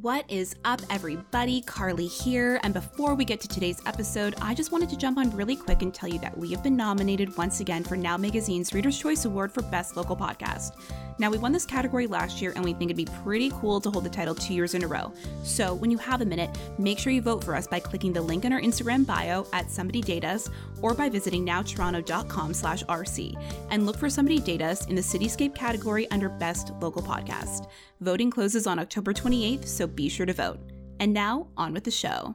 What is up, everybody? Carly here. And before we get to today's episode, I just wanted to jump on really quick and tell you that we have been nominated once again for Now Magazine's Reader's Choice Award for Best Local Podcast. Now, we won this category last year, and we think it'd be pretty cool to hold the title two years in a row. So, when you have a minute, make sure you vote for us by clicking the link in our Instagram bio at Somebody Date Us or by visiting nowtoronto.com slash RC and look for Somebody Date Us in the Cityscape category under Best Local Podcast. Voting closes on October 28th, so be sure to vote. And now, on with the show.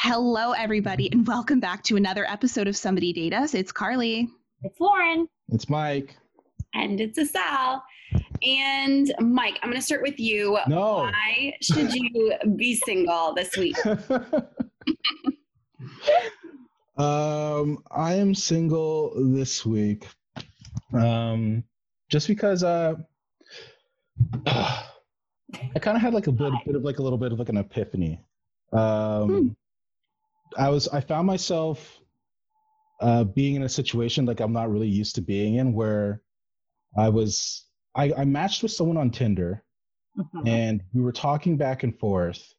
Hello, everybody, and welcome back to another episode of Somebody Date Us. It's Carly. It's Lauren. It's Mike. And it's a Sal. And Mike, I'm going to start with you. No. Why should you be single this week? um, I am single this week. Um, just because uh, I kind of had like a bit, bit of like a little bit of like an epiphany. Um, Hmm. I was I found myself uh, being in a situation like I'm not really used to being in, where I was I, I matched with someone on Tinder. Mhm. and we were talking back and forth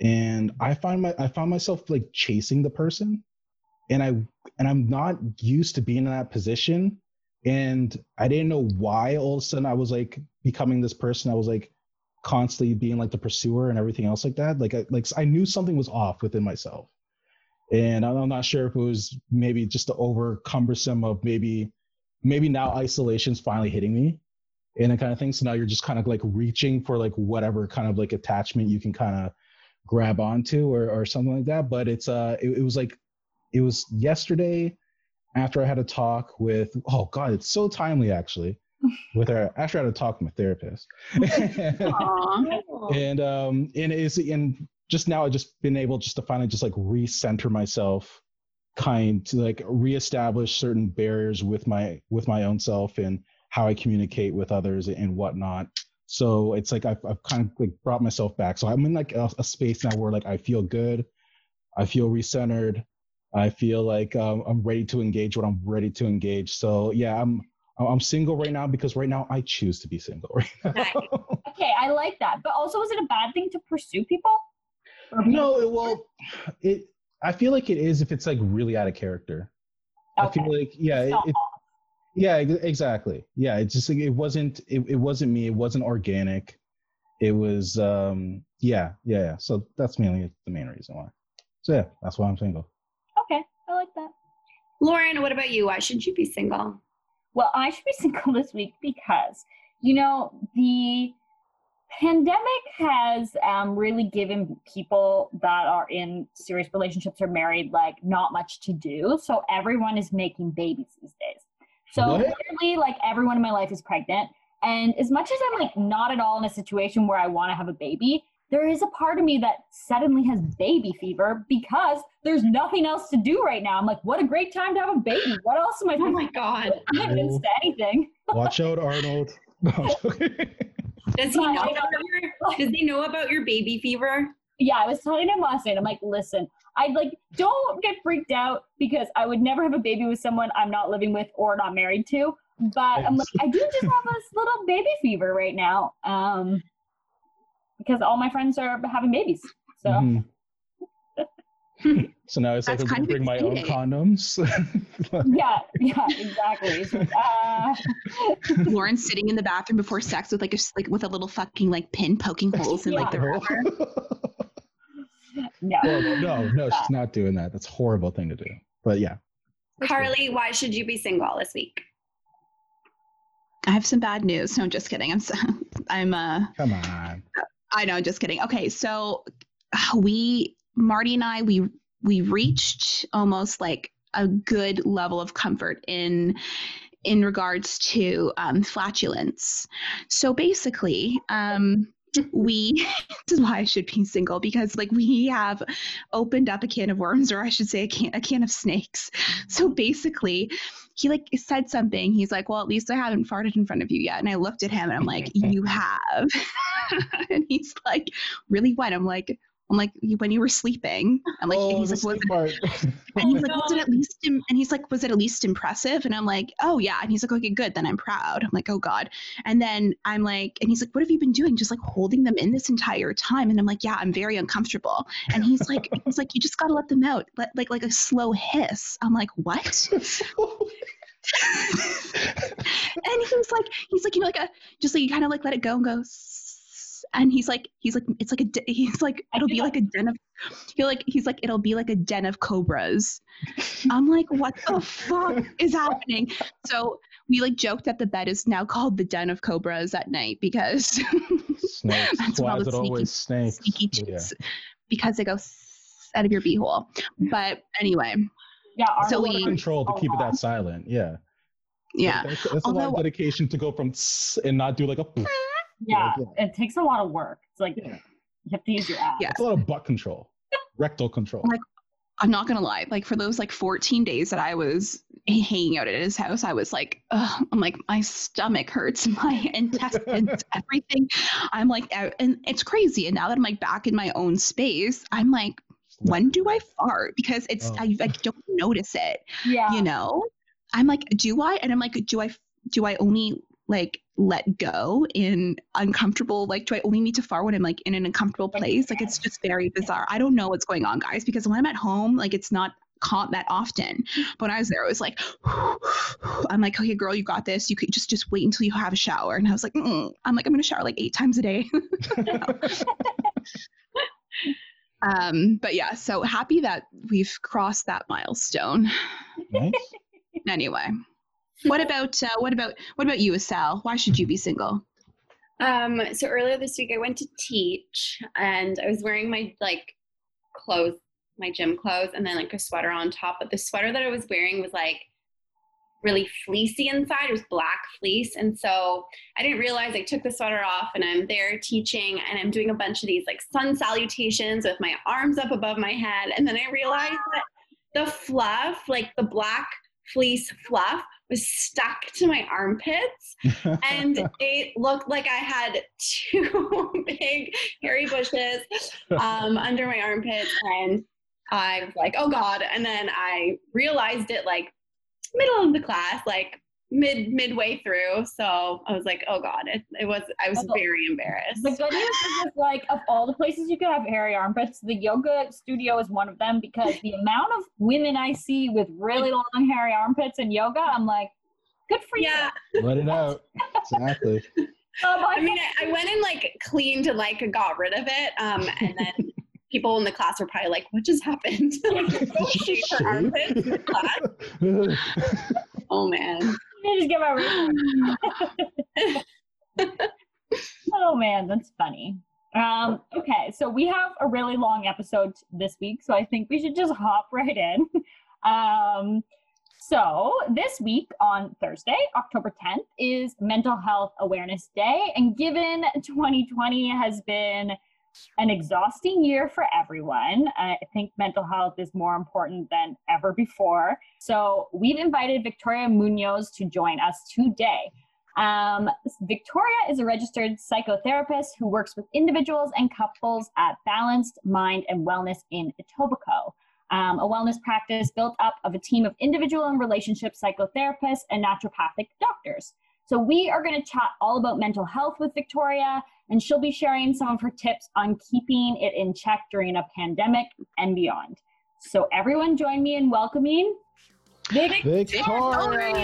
and i find my i found myself like chasing the person and i and i'm not used to being in that position and i didn't know why all of a sudden i was like becoming this person i was like constantly being like the pursuer and everything else like that like I, like i knew something was off within myself and i'm not sure if it was maybe just the over cumbersome of maybe maybe now isolation's finally hitting me and that kind of thing. So now you're just kind of like reaching for like whatever kind of like attachment you can kind of grab onto or, or something like that. But it's uh it, it was like it was yesterday after I had a talk with oh god, it's so timely actually. With her after I had a talk with my therapist. And um and it's and just now I've just been able just to finally just like recenter myself kind to like reestablish certain barriers with my with my own self and how I communicate with others and whatnot. So it's like I've, I've kind of like brought myself back. So I'm in like a, a space now where like I feel good, I feel recentered, I feel like um, I'm ready to engage when I'm ready to engage. So yeah, I'm I'm single right now because right now I choose to be single right now. Okay, I like that. But also, is it a bad thing to pursue people? Or be- no, it, well, it I feel like it is if it's like really out of character. Okay. I feel like yeah, it, it- Yeah, exactly. Yeah, it's just like it wasn't it, it wasn't me, it wasn't organic. It was um yeah, yeah, yeah. So that's mainly the main reason why. So yeah, that's why I'm single. Okay, I like that. Lauren, what about you? Why should you be single? Well, I should be single this week because, you know, the pandemic has um, really given people that are in serious relationships or married like not much to do. So everyone is making babies these days. So What? literally, like everyone in my life is pregnant. And as much as I'm like not at all in a situation where I want to have a baby, there is a part of me that suddenly has baby fever because there's nothing else to do right now. I'm like, what a great time to have a baby. What else am I Oh supposed my God. I'm not convinced anything. Watch out, Arnold. No, I'm joking. Does he know about your, does he know about your baby fever? Yeah, I was telling him last night. I'm like, listen, I like don't get freaked out because I would never have a baby with someone I'm not living with or not married to. But I'm like, I do just have this little baby fever right now. Um because all my friends are having babies. So Mhm. so now it's like I'm kind gonna bring my own condoms. yeah, yeah, exactly. Uh, Lauren sitting in the bathroom before sex with like a like with a little fucking like pin poking holes in like the rubber. no. Well, no, no, she's not doing that. That's a horrible thing to do. But yeah. Carly, why should you be single this week? I have some bad news. No, I'm just kidding. I'm so, I'm uh Come on. I know, just kidding. Okay, so uh, we Marty and I we we reached almost like a good level of comfort in in regards to um, flatulence. So basically, um, we this is why I should be single because like we have opened up a can of worms, or I should say a can a can of snakes. So basically, he like said something. He's like, "Well, at least I haven't farted in front of you yet." And I looked at him and I'm like, "You have," and he's like, "Really? What?" I'm like. I'm like when you were sleeping. I'm like, oh, he's like, was it, and he's like, was it at least? Im-? And he's like, was it at least impressive? And I'm like, oh yeah. And he's like, okay, good. Then I'm proud. I'm like, oh god. And then I'm like, and he's like, what have you been doing? Just like holding them in this entire time. And I'm like, yeah, I'm very uncomfortable. And he's like, he's like, you just gotta let them out, let, like like a slow hiss. I'm like, what? and he's like, he's like, you know, like a just like you kind of like let it go and go. And he's like, he's like, it's like a, de- he's like, it'll be like a den of, he like, he's like, it'll be like a den of cobras. I'm like, what the fuck is happening? So we like joked that the bed is now called the den of cobras at night because snakes. That's Why all the it always snakes? sneaky But yeah. because they go "Sss" out of your beehole. But anyway, Yeah, our So a lot of we- control to keep it that silent. Yeah. yeah. That's, that's a lot of dedication to go from and not do like a. Mm. Yeah, Yeah. it takes a lot of work. It's like Yeah. you have to use your ass. Yeah. It's a lot of butt control, rectal control. Like- I'm not gonna lie. Like for those like 14 days that I was hanging out at his house, I was like, ugh, I'm like, my stomach hurts, my intestines, everything. I'm like, uh, and it's crazy. And now that I'm like back in my own space, I'm like, when do I fart? Because it's Oh. I like don't notice it. Yeah. You know, I'm like, do I? And I'm like, do I? Do I only like let go in uncomfortable? Like, do I only need to fart when I'm like in an uncomfortable place? Like, it's just very bizarre. I don't know what's going on, guys, because when I'm at home, like, it's not caught that often. But when I was there, it was like, I'm like, okay, girl, you got this. You could just just wait until you have a shower. And I was like, mm. I'm like, I'm gonna shower like eight times a day. um, but yeah, so happy that we've crossed that milestone. Nice. Anyway, what about uh, what about what about you, Sal? Why should you be single? Um, so earlier this week I went to teach and I was wearing my like clothes, my gym clothes, and then like a sweater on top. But the sweater that I was wearing was like really fleecy inside. It was black fleece. And so I didn't realize I took the sweater off and I'm there teaching and I'm doing a bunch of these like sun salutations with my arms up above my head. And then I realized that the fluff, like the black fleece fluff, was stuck to my armpits and it looked like I had two big hairy bushes um, under my armpits, and I was like, "Oh God!" And then I realized it like middle of the class, like mid midway through. So I was like, "Oh God!" It, it was I was Oh. very embarrassed. The good news is, just, like, of all the places you could have hairy armpits, the yoga studio is one of them because the amount of women I see with really long hairy armpits in yoga, I'm like, good for Yeah, Let it out. Exactly. Um, I mean, I, I went and like cleaned and like got rid of it, um, and then. People in the class were probably like, "What just happened?" like, you're so her armpits in class. Oh man. Just get my oh man, that's funny. Um, okay, so we have a really long episode this week, so I think we should just hop right in. Um, so this week on Thursday, October 10th, is Mental Health Awareness Day, and given 2020 has been an exhausting year for everyone, I think mental health is more important than ever before. So we've invited Victoria Muñoz to join us today. Um, Victoria is a registered psychotherapist who works with individuals and couples at Balanced Mind and Wellness in Etobicoke, um, a wellness practice built up of a team of individual and relationship psychotherapists and naturopathic doctors. So we are going to chat all about mental health with Victoria, and she'll be sharing some of her tips on keeping it in check during a pandemic and beyond. So everyone join me in welcoming Vic. Victoria.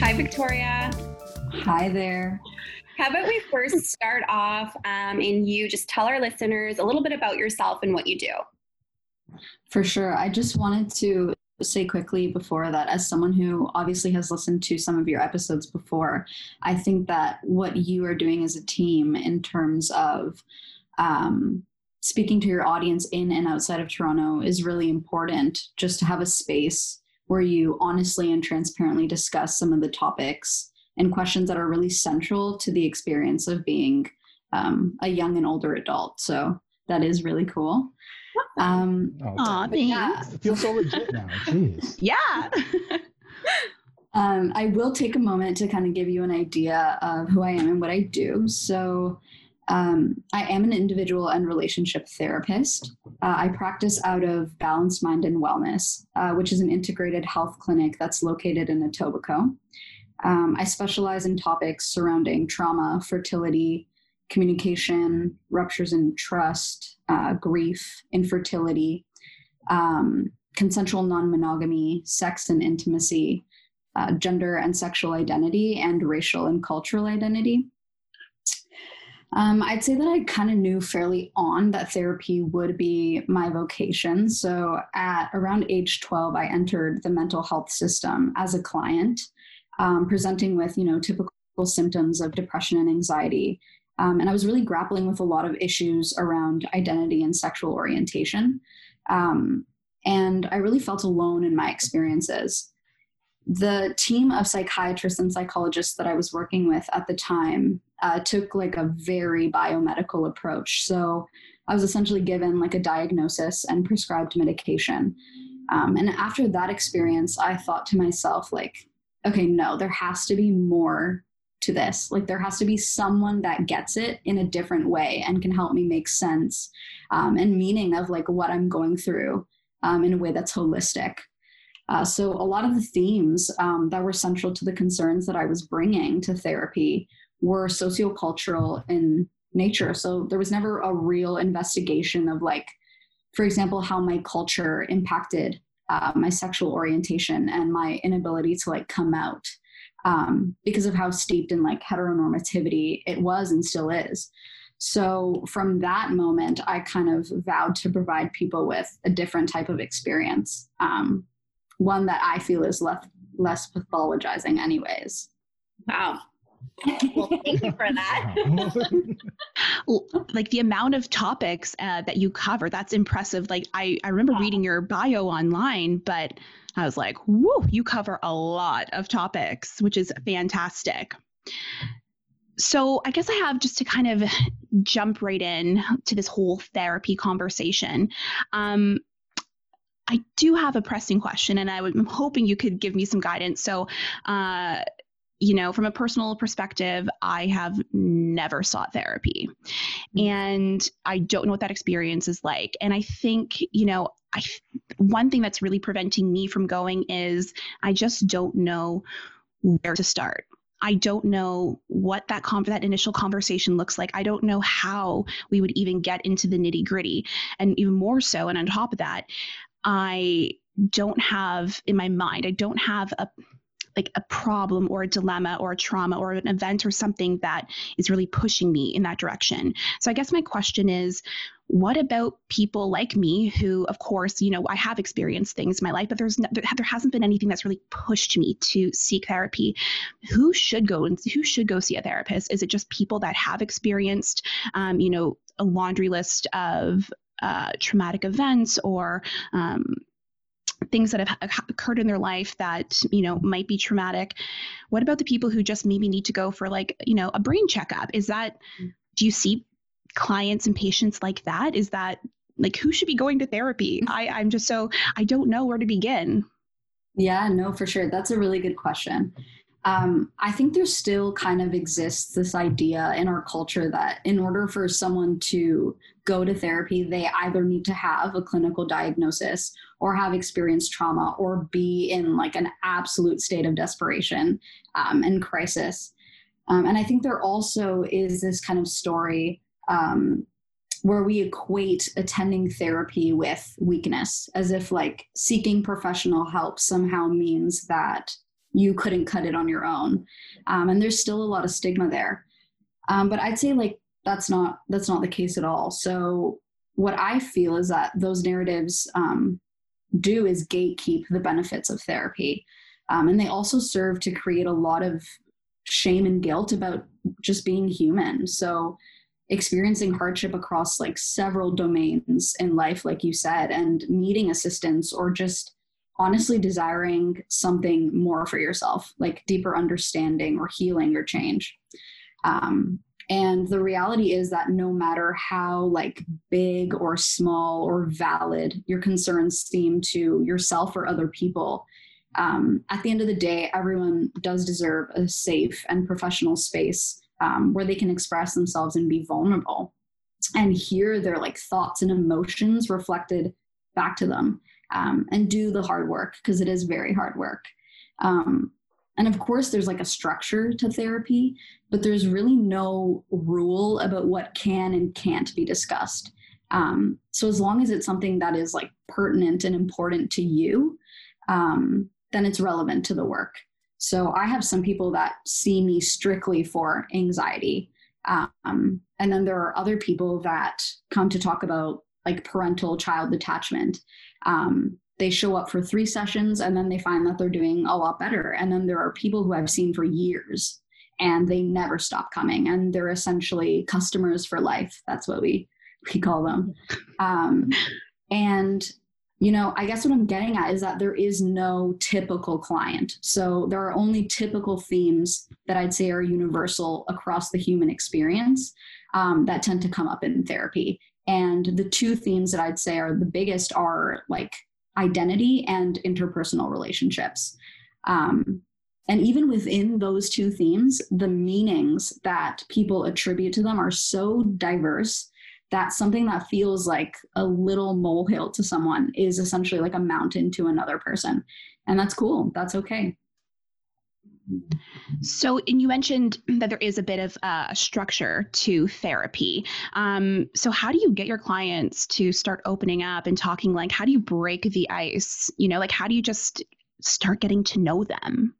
Hi, Victoria. Hi there. How about we first start off um, and you just tell our listeners a little bit about yourself and what you do? For sure. I just wanted to say quickly before that, as someone who obviously has listened to some of your episodes before, I think that what you are doing as a team in terms of um, speaking to your audience in and outside of Toronto is really important just to have a space where you honestly and transparently discuss some of the topics and questions that are really central to the experience of being um, a young and older adult. So that is really cool. Um, Oh, Aw, thanks. yeah. it feels so legit now. Jeez. Yeah. Um, I will take a moment to kind of give you an idea of who I am and what I do. So, um, I am an individual and relationship therapist. Uh, I practice out of Balanced Mind and Wellness, uh, which is an integrated health clinic that's located in Etobicoke. Um, I specialize in topics surrounding trauma, fertility, communication, ruptures in trust, uh, grief, infertility, um, consensual non monogamy, sex and intimacy, uh, gender and sexual identity, and racial and cultural identity. Um, I'd say that I kind of knew fairly on that therapy would be my vocation. So at around age 12, I entered the mental health system as a client, um, presenting with, you know, typical symptoms of depression and anxiety. Um, and I was really grappling with a lot of issues around identity and sexual orientation. Um, and I really felt alone in my experiences the team of psychiatrists and psychologists that I was working with at the time uh, took like a very biomedical approach. So I was essentially given like a diagnosis and prescribed medication. Um, and after that experience, I thought to myself, like, okay, no, there has to be more to this. Like, there has to be someone that gets it in a different way and can help me make sense um, and meaning of like what I'm going through um, in a way that's holistic. Uh, so a lot of the themes um, that were central to the concerns that I was bringing to therapy were sociocultural in nature. So there was never a real investigation of like, for example, how my culture impacted uh, my sexual orientation and my inability to like come out um, because of how steeped in like heteronormativity it was and still is. So from that moment, I kind of vowed to provide people with a different type of experience. Um, one that I feel is less less pathologizing, anyways. Wow. Well, thank you for that. Like the amount of topics uh, that you cover that's impressive. Like i i remember reading your bio online but i was like whoa you cover a lot of topics which is fantastic. So i guess i have just to kind of jump right in to this whole therapy conversation. Um, I do have a pressing question, and I I'm hoping you could give me some guidance. So, uh, you know, from a personal perspective, I have never sought therapy, mm. and I don't know what that experience is like. And I think, you know, I one thing that's really preventing me from going is I just don't know where to start. I don't know what that con- that initial conversation looks like. I don't know how we would even get into the nitty gritty, and even more so. And on top of that, I don't have in my mind, I don't have a like a problem or a dilemma or a trauma or an event or something that is really pushing me in that direction. So I guess my question is what about people like me who of course, you know, I have experienced things in my life but there's no, there hasn't been anything that's really pushed me to seek therapy. Who should go and who should go see a therapist? Is it just people that have experienced um, you know, a laundry list of uh, traumatic events or um, things that have occurred in their life that you know might be traumatic. What about the people who just maybe need to go for like you know a brain checkup? Is that do you see clients and patients like that? Is that like who should be going to therapy? Mm-hmm. I i'm just so i don't know where to begin. Yeah, no, for sure. That's a really good question. Um, I think there still kind of exists this idea in our culture that in order for someone to go to therapy, they either need to have a clinical diagnosis or have experienced trauma or be in like an absolute state of desperation um, and crisis. Um, and I think there also is this kind of story um, where we equate attending therapy with weakness, as if like seeking professional help somehow means that you couldn't cut it on your own. Um, and there's still a lot of stigma there. Um, but I'd say like that's not that's not the case at all. So what I feel is that those narratives um, do is gatekeep the benefits of therapy. Um, and they also serve to create a lot of shame and guilt about just being human. So, experiencing hardship across like several domains in life, like you said, and needing assistance or just honestly desiring something more for yourself, like deeper understanding or healing or change. Um, and the reality is that no matter how like big or small or valid your concerns seem to yourself or other people, um, at the end of the day, everyone does deserve a safe and professional space um, where they can express themselves and be vulnerable and hear their like thoughts and emotions reflected back to them um, and do the hard work because it is very hard work. Um, and of course, there's like a structure to therapy, but there's really no rule about what can and can't be discussed. Um, so as long as it's something that is like pertinent and important to you, um, then it's relevant to the work. So I have some people that see me strictly for anxiety. Um, and then there are other people that come to talk about like parental child detachment. Um, they show up for three sessions and then they find that they're doing a lot better. And then there are people who I've seen for years and they never stop coming and they're essentially customers for life. That's what we, we call them. Um, and you know, I guess what I'm getting at is that there is no typical client. So there are only typical themes that I'd say are universal across the human experience um, that tend to come up in therapy. And the two themes that I'd say are the biggest are like identity and interpersonal relationships. Um, and even within those two themes, the meanings that people attribute to them are so diverse that something that feels like a little molehill to someone is essentially like a mountain to another person. And that's cool. That's okay. So, and you mentioned that there is a bit of uh, a structure to therapy. Um, so, how do you get your clients to start opening up and talking? Like, how do you break the ice? You know, like, how do you just start getting to know them?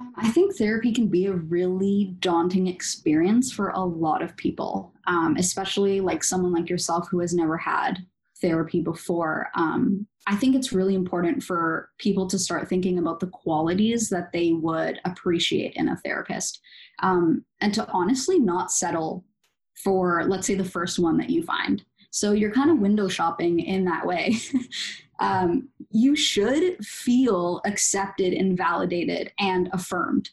Um, I think therapy can be a really daunting experience for a lot of people, um, especially like someone like yourself who has never had therapy before. Um, I think it's really important for people to start thinking about the qualities that they would appreciate in a therapist um, and to honestly not settle for, let's say, the first one that you find. So you're kind of window shopping in that way. um, you should feel accepted and validated and affirmed,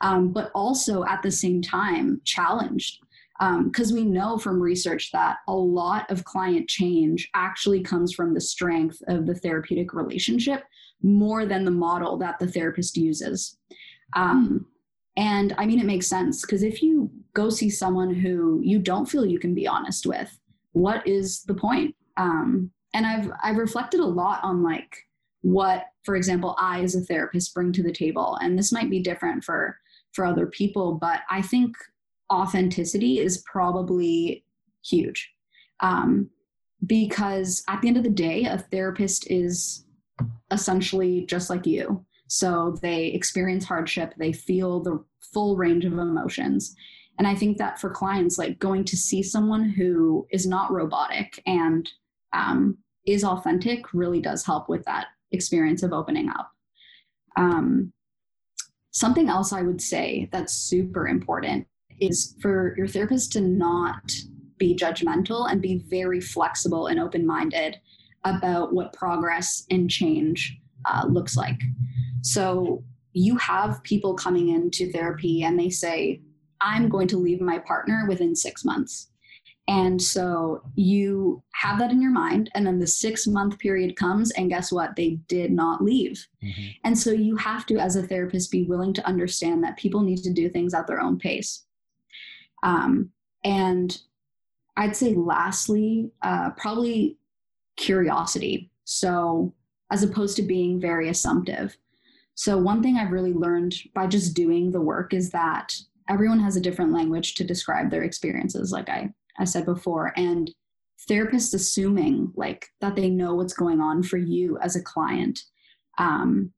um, but also at the same time challenged because um, we know from research that a lot of client change actually comes from the strength of the therapeutic relationship more than the model that the therapist uses. Um, and I mean, it makes sense because if you go see someone who you don't feel you can be honest with, what is the point? Um, and I've I've reflected a lot on like what, for example, I as a therapist bring to the table, and this might be different for for other people, but I think authenticity is probably huge. Um, because at the end of the day, a therapist is essentially just like you. So they experience hardship, they feel the full range of emotions. And I think that for clients, like going to see someone who is not robotic and um, is authentic really does help with that experience of opening up. Um, something else I would say that's super important is for your therapist to not be judgmental and be very flexible and open minded about what progress and change uh, looks like. So you have people coming into therapy and they say, I'm going to leave my partner within six months. And so you have that in your mind, and then the six month period comes, and guess what? They did not leave. Mm-hmm. And so you have to, as a therapist, be willing to understand that people need to do things at their own pace. Um, and I'd say, lastly, uh, probably curiosity. So, as opposed to being very assumptive. So, one thing I've really learned by just doing the work is that everyone has a different language to describe their experiences, like I, I said before. And therapists assuming like that they know what's going on for you as a client um,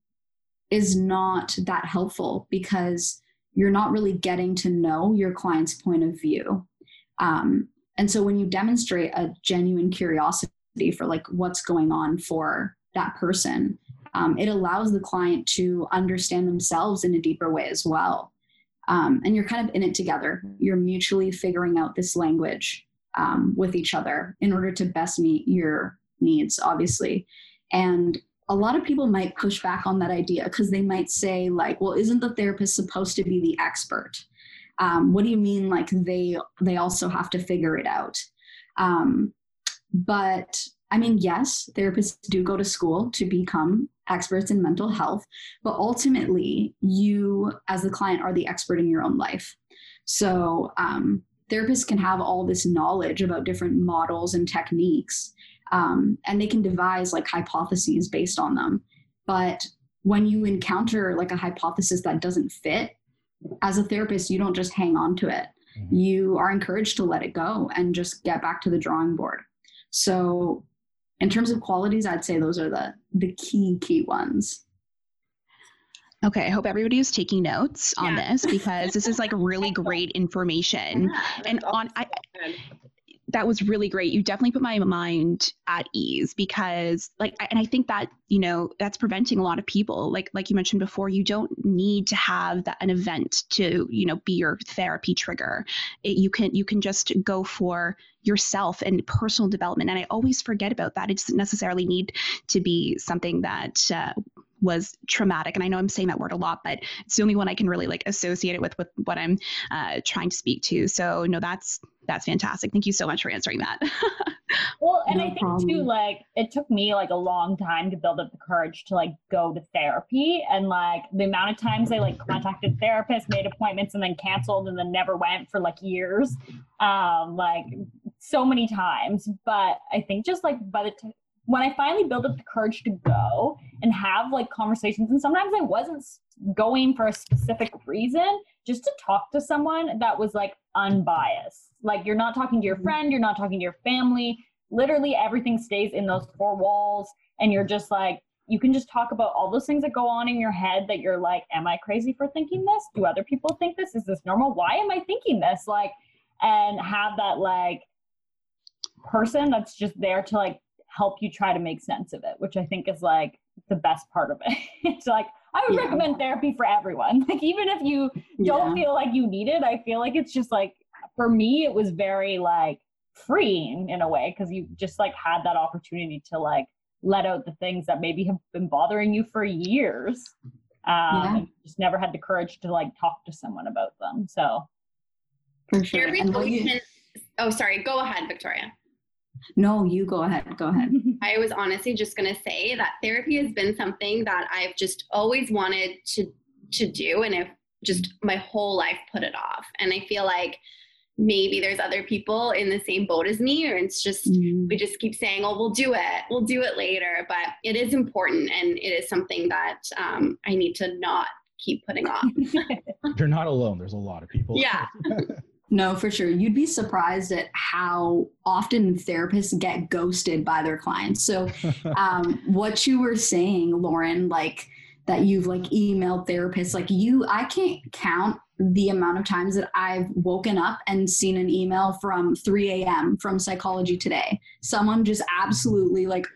is not that helpful because you're not really getting to know your client's point of view. Um, and so when you demonstrate a genuine curiosity for like what's going on for that person. Um, it allows the client to understand themselves in a deeper way as well. Um, and you're kind of in it together. You're mutually figuring out this language um, with each other in order to best meet your needs, obviously. And a lot of people might push back on that idea because they might say, like, well, isn't the therapist supposed to be the expert? Um, what do you mean, like they they also have to figure it out? Um, but I mean, yes, therapists do go to school to become experts in mental health, but ultimately, you as the client are the expert in your own life. So, um, therapists can have all this knowledge about different models and techniques, um, and they can devise like hypotheses based on them. But when you encounter like a hypothesis that doesn't fit, as a therapist, you don't just hang on to it. Mm-hmm. You are encouraged to let it go and just get back to the drawing board. So, in terms of qualities, I'd say those are the the key key ones. Okay, I hope everybody is taking notes on yeah. this because this is like really great information. Yeah, and on I that was really great. You definitely put my mind at ease because like and I think that, you know, that's preventing a lot of people. Like like you mentioned before, you don't need to have that an event to, you know, be your therapy trigger. It, you can you can just go for yourself and personal development. And I always forget about that. It doesn't necessarily need to be something that uh, was traumatic and i know i'm saying that word a lot but it's the only one i can really like associate it with with what i'm uh, trying to speak to. So no that's that's fantastic. Thank you so much for answering that. Well and no i think problem. too like it took me like a long time to build up the courage to like go to therapy and like the amount of times i like contacted therapists made appointments and then canceled and then never went for like years um like so many times. But i think just like by the time when I finally built up the courage to go and have like conversations, and sometimes I wasn't going for a specific reason, just to talk to someone that was like unbiased. Like you're not talking to your mm-hmm. friend, you're not talking to your family. Literally everything stays in those four walls, and you're just like, you can just talk about all those things that go on in your head that you're like, am I crazy for thinking this? Do other people think this? Is this normal? Why am I thinking this? Like, and have that like person that's just there to like help you try to make sense of it, which I think is like the best part of it. it's like I would yeah. recommend therapy for everyone. Like even if you don't yeah. feel like you need it, I feel like it's just like for me it was very like freeing in a way because you just like had that opportunity to like let out the things that maybe have been bothering you for years. Um, yeah. just never had the courage to like talk to someone about them. So for sure. You- oh, sorry. Go ahead, Victoria. No, you go ahead. Go ahead. I was honestly just going to say that therapy has been something that I've just always wanted to to do and I've just my whole life put it off. And I feel like maybe there's other people in the same boat as me or it's just mm-hmm. we just keep saying oh we'll do it we'll do it later but it is important and it is something that um, i need to not keep putting off you're not alone there's a lot of people yeah No, for sure. You'd be surprised at how often therapists get ghosted by their clients. So, um, what you were saying, Lauren, like that you've like emailed therapists, like you, I can't count the amount of times that I've woken up and seen an email from 3 a.m. from Psychology Today. Someone just absolutely like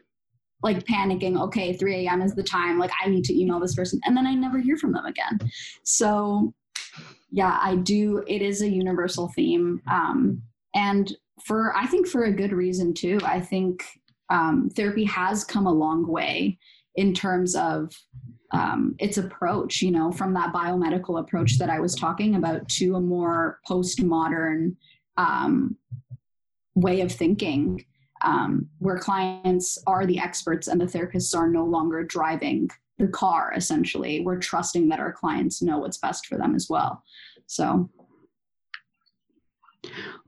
like panicking okay 3 a.m is the time like i need to email this person and then i never hear from them again so yeah, I do. It is a universal theme. Um, and for, I think, for a good reason too. I think um, therapy has come a long way in terms of um, its approach, you know, from that biomedical approach that I was talking about to a more postmodern um, way of thinking, um, where clients are the experts and the therapists are no longer driving the car essentially. We're trusting that our clients know what's best for them as well. So.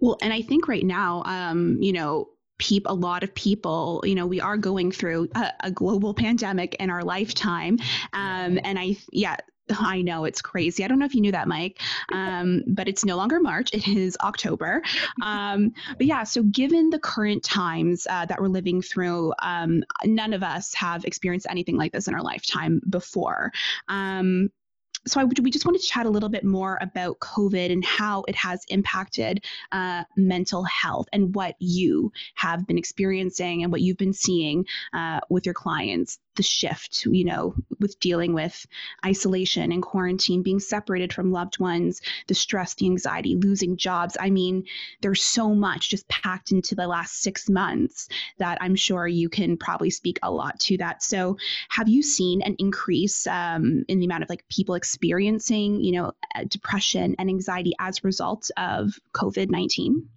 Well and i think right now um you know peep a lot of people you know we are going through a, a global pandemic in our lifetime. Um, and i yeah I know it's crazy. I don't know if you knew that, Mike, um, but it's no longer March. It is October. Um, but yeah, so given the current times uh, that we're living through, um, none of us have experienced anything like this in our lifetime before. Um, so I, we just wanted to chat a little bit more about COVID and how it has impacted uh, mental health and what you have been experiencing and what you've been seeing uh, with your clients the shift, you know, with dealing with isolation and quarantine, being separated from loved ones, the stress, the anxiety, losing jobs. I mean, there's so much just packed into the last six months that I'm sure you can probably speak a lot to that. So, have you seen an increase um, in the amount of like people experiencing, you know, depression and anxiety as a result of COVID 19?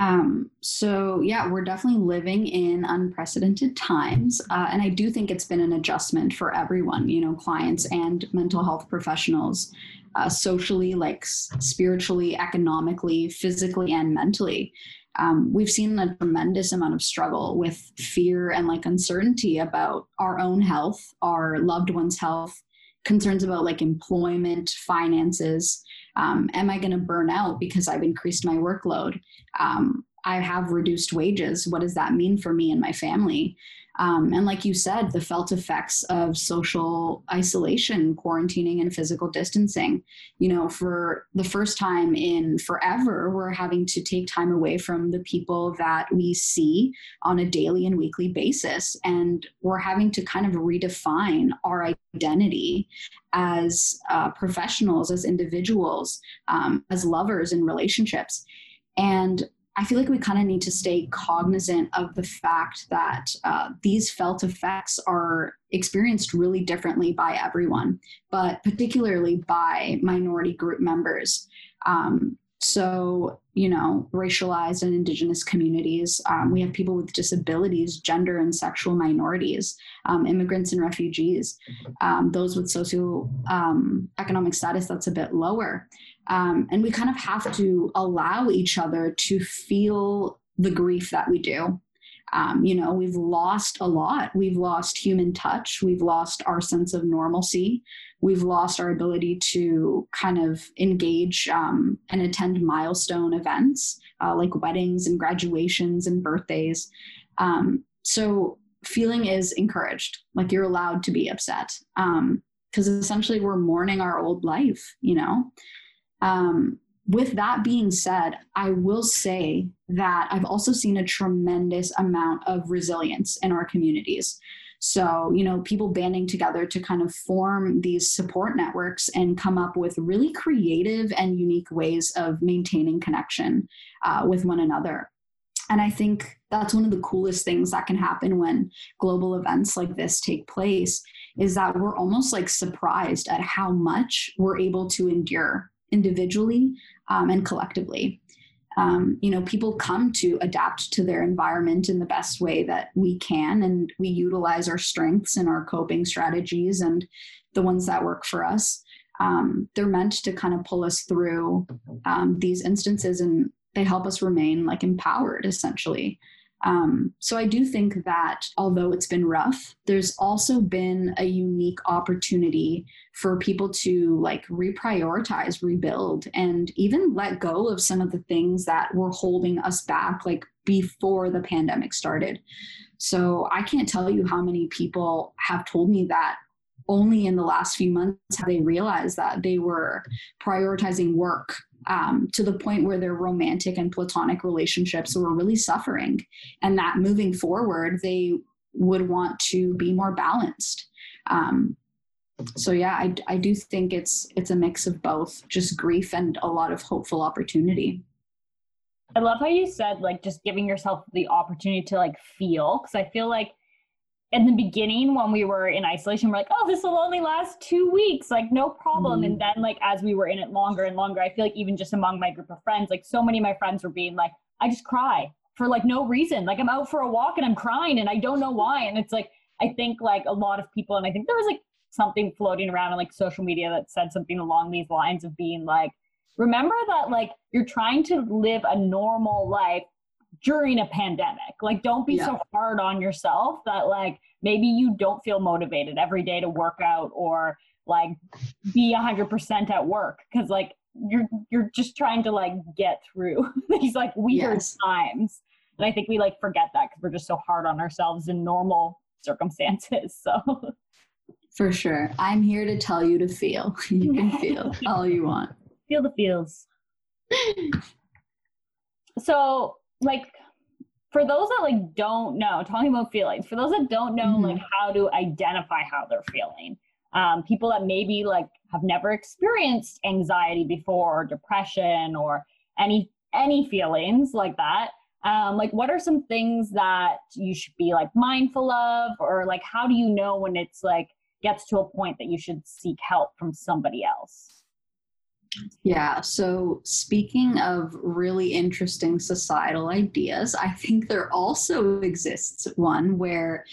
Um, so yeah, we're definitely living in unprecedented times, uh, and I do think it's been an adjustment for everyone. You know, clients and mental health professionals, uh, socially, like spiritually, economically, physically, and mentally. Um, we've seen a tremendous amount of struggle with fear and like uncertainty about our own health, our loved ones' health, concerns about like employment, finances. Um, am I going to burn out because I've increased my workload? Um, I have reduced wages. What does that mean for me and my family? Um, and like you said, the felt effects of social isolation, quarantining, and physical distancing. You know, for the first time in forever, we're having to take time away from the people that we see on a daily and weekly basis. And we're having to kind of redefine our identity as uh, professionals, as individuals, um, as lovers in relationships. And I feel like we kind of need to stay cognizant of the fact that uh, these felt effects are experienced really differently by everyone, but particularly by minority group members. Um, so, you know, racialized and indigenous communities. Um, we have people with disabilities, gender and sexual minorities, um, immigrants and refugees, um, those with socio um, economic status that's a bit lower. Um, and we kind of have to allow each other to feel the grief that we do. Um, you know, we've lost a lot. We've lost human touch. We've lost our sense of normalcy we've lost our ability to kind of engage um, and attend milestone events uh, like weddings and graduations and birthdays. Um, so feeling is encouraged, like you're allowed to be upset because um, essentially we're mourning our old life, you know? Um, with that being said, I will say that I've also seen a tremendous amount of resilience in our communities. So, you know, people banding together to kind of form these support networks and come up with really creative and unique ways of maintaining connection uh, with one another. And I think that's one of the coolest things that can happen when global events like this take place is that we're almost like surprised at how much we're able to endure individually um, and collectively. Um, you know people come to adapt to their environment in the best way that we can and we utilize our strengths and our coping strategies and the ones that work for us. Um, they're meant to kind of pull us through um, these instances and they help us remain like empowered essentially um, so I do think that although it's been rough, there's also been a unique opportunity for people to like reprioritize, rebuild, and even let go of some of the things that were holding us back, like before the pandemic started. So I can't tell you how many people have told me that only in the last few months have they realized that they were prioritizing work um, to the point where their romantic and platonic relationships were really suffering and that moving forward they would want to be more balanced. Um, so yeah I, I do think it's it's a mix of both just grief and a lot of hopeful opportunity. I love how you said like just giving yourself the opportunity to like feel because i feel like in the beginning when we were in isolation we're like oh this will only last two weeks. Like no problem. Mm-hmm. and then like as we were in it longer and longer i feel like even just among my group of friends like so many of my friends were being like i just cry for like no reason. Like i'm out for a walk and i'm crying and i don't know why. And it's like i think like a lot of people and i think there was like something floating around on like social media that said something along these lines of being like remember that like you're trying to live a normal life during a pandemic. Like, don't be yeah. so hard on yourself that, like, maybe you don't feel motivated every day to work out or like be 100% at work because, like, you're you're just trying to like get through these like weird yes. times and i think we like forget that because we're just so hard on ourselves in normal circumstances so For sure. I'm here to tell you to feel. You can feel all you want. Feel the feels. So, like, for those that like don't know, talking about feelings, for those that don't know Mhm. like how to identify how they're feeling, um, people that maybe like have never experienced anxiety before, or depression, or any any feelings like that. Um, like, what are some things that you should be like mindful of, or like, how do you know when it's like gets to a point that you should seek help from somebody else? Yeah. So, speaking of really interesting societal ideas, I think there also exists one where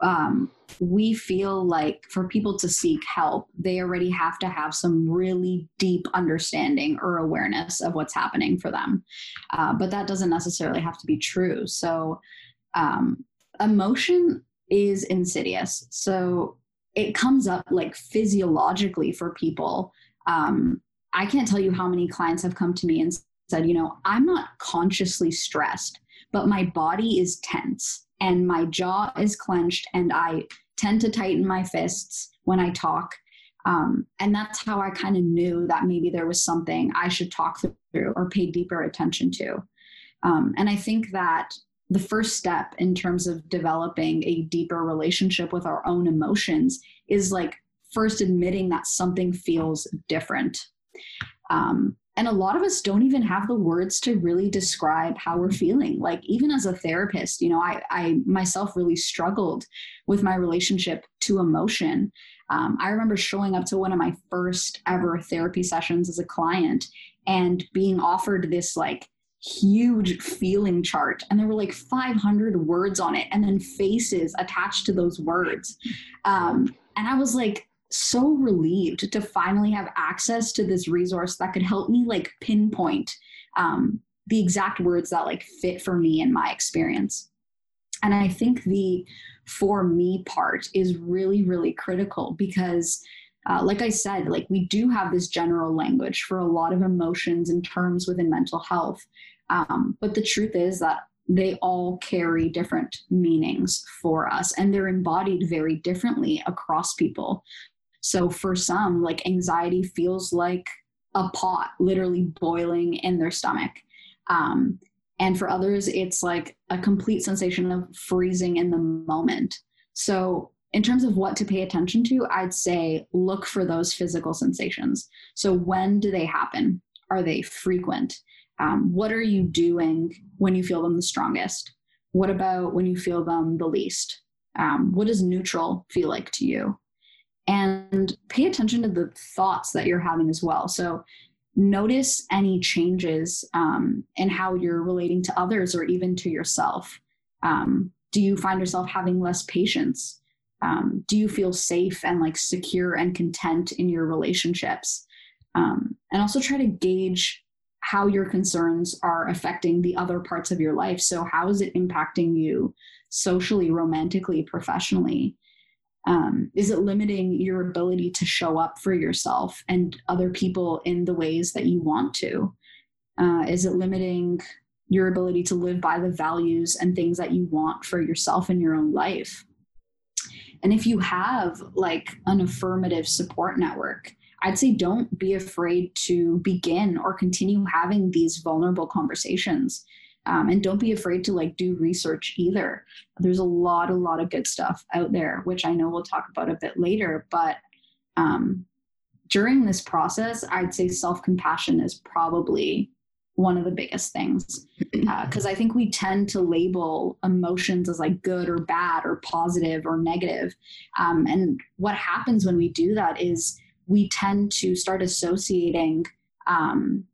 um, we feel like for people to seek help, they already have to have some really deep understanding or awareness of what's happening for them. Uh, but that doesn't necessarily have to be true. So, um, emotion is insidious. So, it comes up like physiologically for people. Um, I can't tell you how many clients have come to me and said, you know, I'm not consciously stressed, but my body is tense and my jaw is clenched and I tend to tighten my fists when I talk. Um, and that's how I kind of knew that maybe there was something I should talk through or pay deeper attention to. Um, and I think that the first step in terms of developing a deeper relationship with our own emotions is like first admitting that something feels different. Um, and a lot of us don't even have the words to really describe how we're feeling. Like even as a therapist, you know, I, I myself really struggled with my relationship to emotion. Um, I remember showing up to one of my first ever therapy sessions as a client and being offered this like huge feeling chart and there were like 500 words on it and then faces attached to those words um, and i was like so relieved to finally have access to this resource that could help me like pinpoint um, the exact words that like fit for me and my experience. And i think the for me part is really really critical because uh, like i said like we do have this general language for a lot of emotions and terms within mental health. Um, but the truth is that they all carry different meanings for us and they're embodied very differently across people so for some, like anxiety feels like a pot literally boiling in their stomach. Um, and for others, it's like a complete sensation of freezing in the moment. So, in terms of what to pay attention to, I'd say look for those physical sensations. So, when do they happen? Are they frequent? Um, what are you doing when you feel them the strongest? What about when you feel them the least? Um, what does neutral feel like to you? And pay attention to the thoughts that you're having as well. So notice any changes um, in how you're relating to others or even to yourself. Um, do you find yourself having less patience? Um, do you feel safe and like secure and content in your relationships? Um, and also try to gauge how your concerns are affecting the other parts of your life. So, how is it impacting you socially, romantically, professionally? Um, is it limiting your ability to show up for yourself and other people in the ways that you want to? Uh, is it limiting your ability to live by the values and things that you want for yourself in your own life? And if you have like an affirmative support network, I'd say don't be afraid to begin or continue having these vulnerable conversations. Um, and don't be afraid to like do research either. There's a lot a lot of good stuff out there which i know we'll talk about a bit later but um, during this process i'd say self-compassion is probably one of the biggest things because uh, i think we tend to label emotions as like good or bad or positive or negative. Um, and what happens when we do that is we tend to start associating um,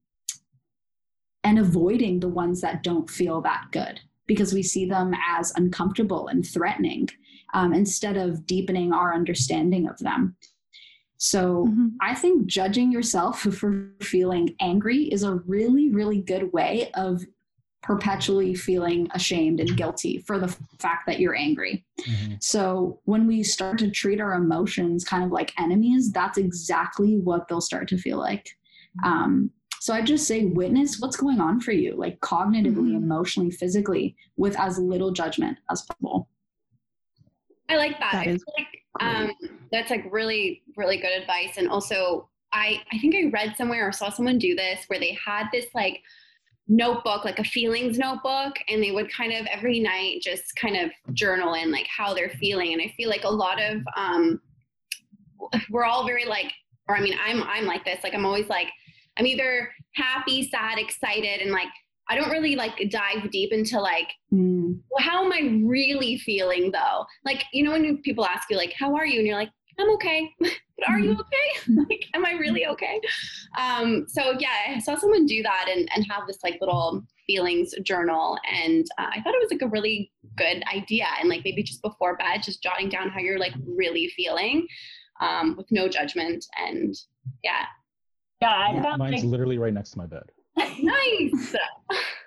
and avoiding the ones that don't feel that good because we see them as uncomfortable and threatening um, instead of deepening our understanding of them. So mm-hmm. I think judging yourself for feeling angry is a really, really good way of perpetually feeling ashamed and guilty for the fact that you're angry. Mm-hmm. So when we start to treat our emotions kind of like enemies, that's exactly what they'll start to feel like. Um, so I just say witness what's going on for you, like cognitively, mm-hmm. emotionally, physically, with as little judgment as possible. I like that. that I is- feel like Um, that's like really, really good advice. And also, I I think I read somewhere or saw someone do this where they had this like notebook, like a feelings notebook, and they would kind of every night just kind of journal in like how they're feeling. And I feel like a lot of um, we're all very like, or I mean, I'm I'm like this. Like I'm always like, I'm either happy, sad, excited, and like I don't really like dive deep into like, Mm. well, how am I really feeling though? Like, you know, when people ask you like, how are you? And you're like, I'm okay. but are you okay? like, am I really okay? Um, so yeah, I saw someone do that and, and have this like little feelings journal. And uh, I thought it was like a really good idea. And like maybe just before bed, just jotting down how you're like really feeling um, with no judgment. And yeah, Yeah, I Yeah, found Mine's like, literally right next to my bed. nice.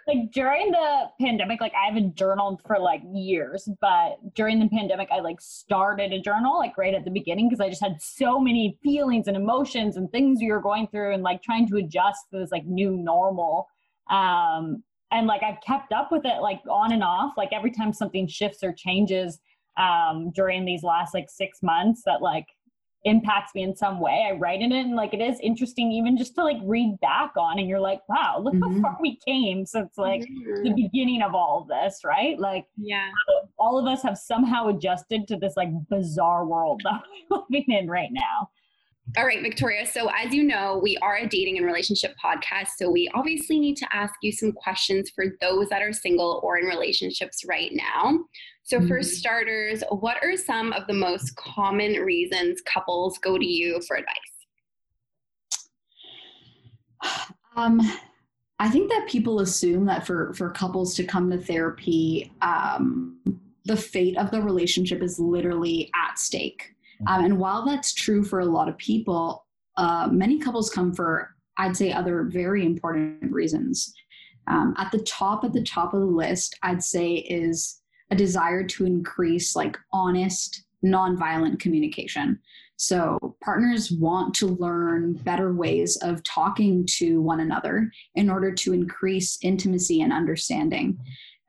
like during the pandemic, like I haven't journaled for like years, but during the pandemic, I like started a journal like right at the beginning because I just had so many feelings and emotions and things we were going through and like trying to adjust to this like new normal. Um, and like I've kept up with it like on and off, like every time something shifts or changes um, during these last like six months that like impacts me in some way. I write in it and like it is interesting even just to like read back on and you're like, wow, look Mhm. how far we came since like the Mhm. beginning of all of this, right? Like yeah. all of us have somehow adjusted to this like bizarre world that we're living in right now. All right, Victoria. So, as you know, we are a dating and relationship podcast. So, we obviously need to ask you some questions for those that are single or in relationships right now. So, for Mhm. starters, what are some of the most common reasons couples go to you for advice? Um, I think that people assume that for for couples to come to therapy, um, the fate of the relationship is literally at stake. Um, and while that's true for a lot of people, uh, many couples come for, I'd say, other very important reasons. Um, at the top, at the top of the list, I'd say is a desire to increase like honest, nonviolent communication. So partners want to learn better ways of talking to one another in order to increase intimacy and understanding.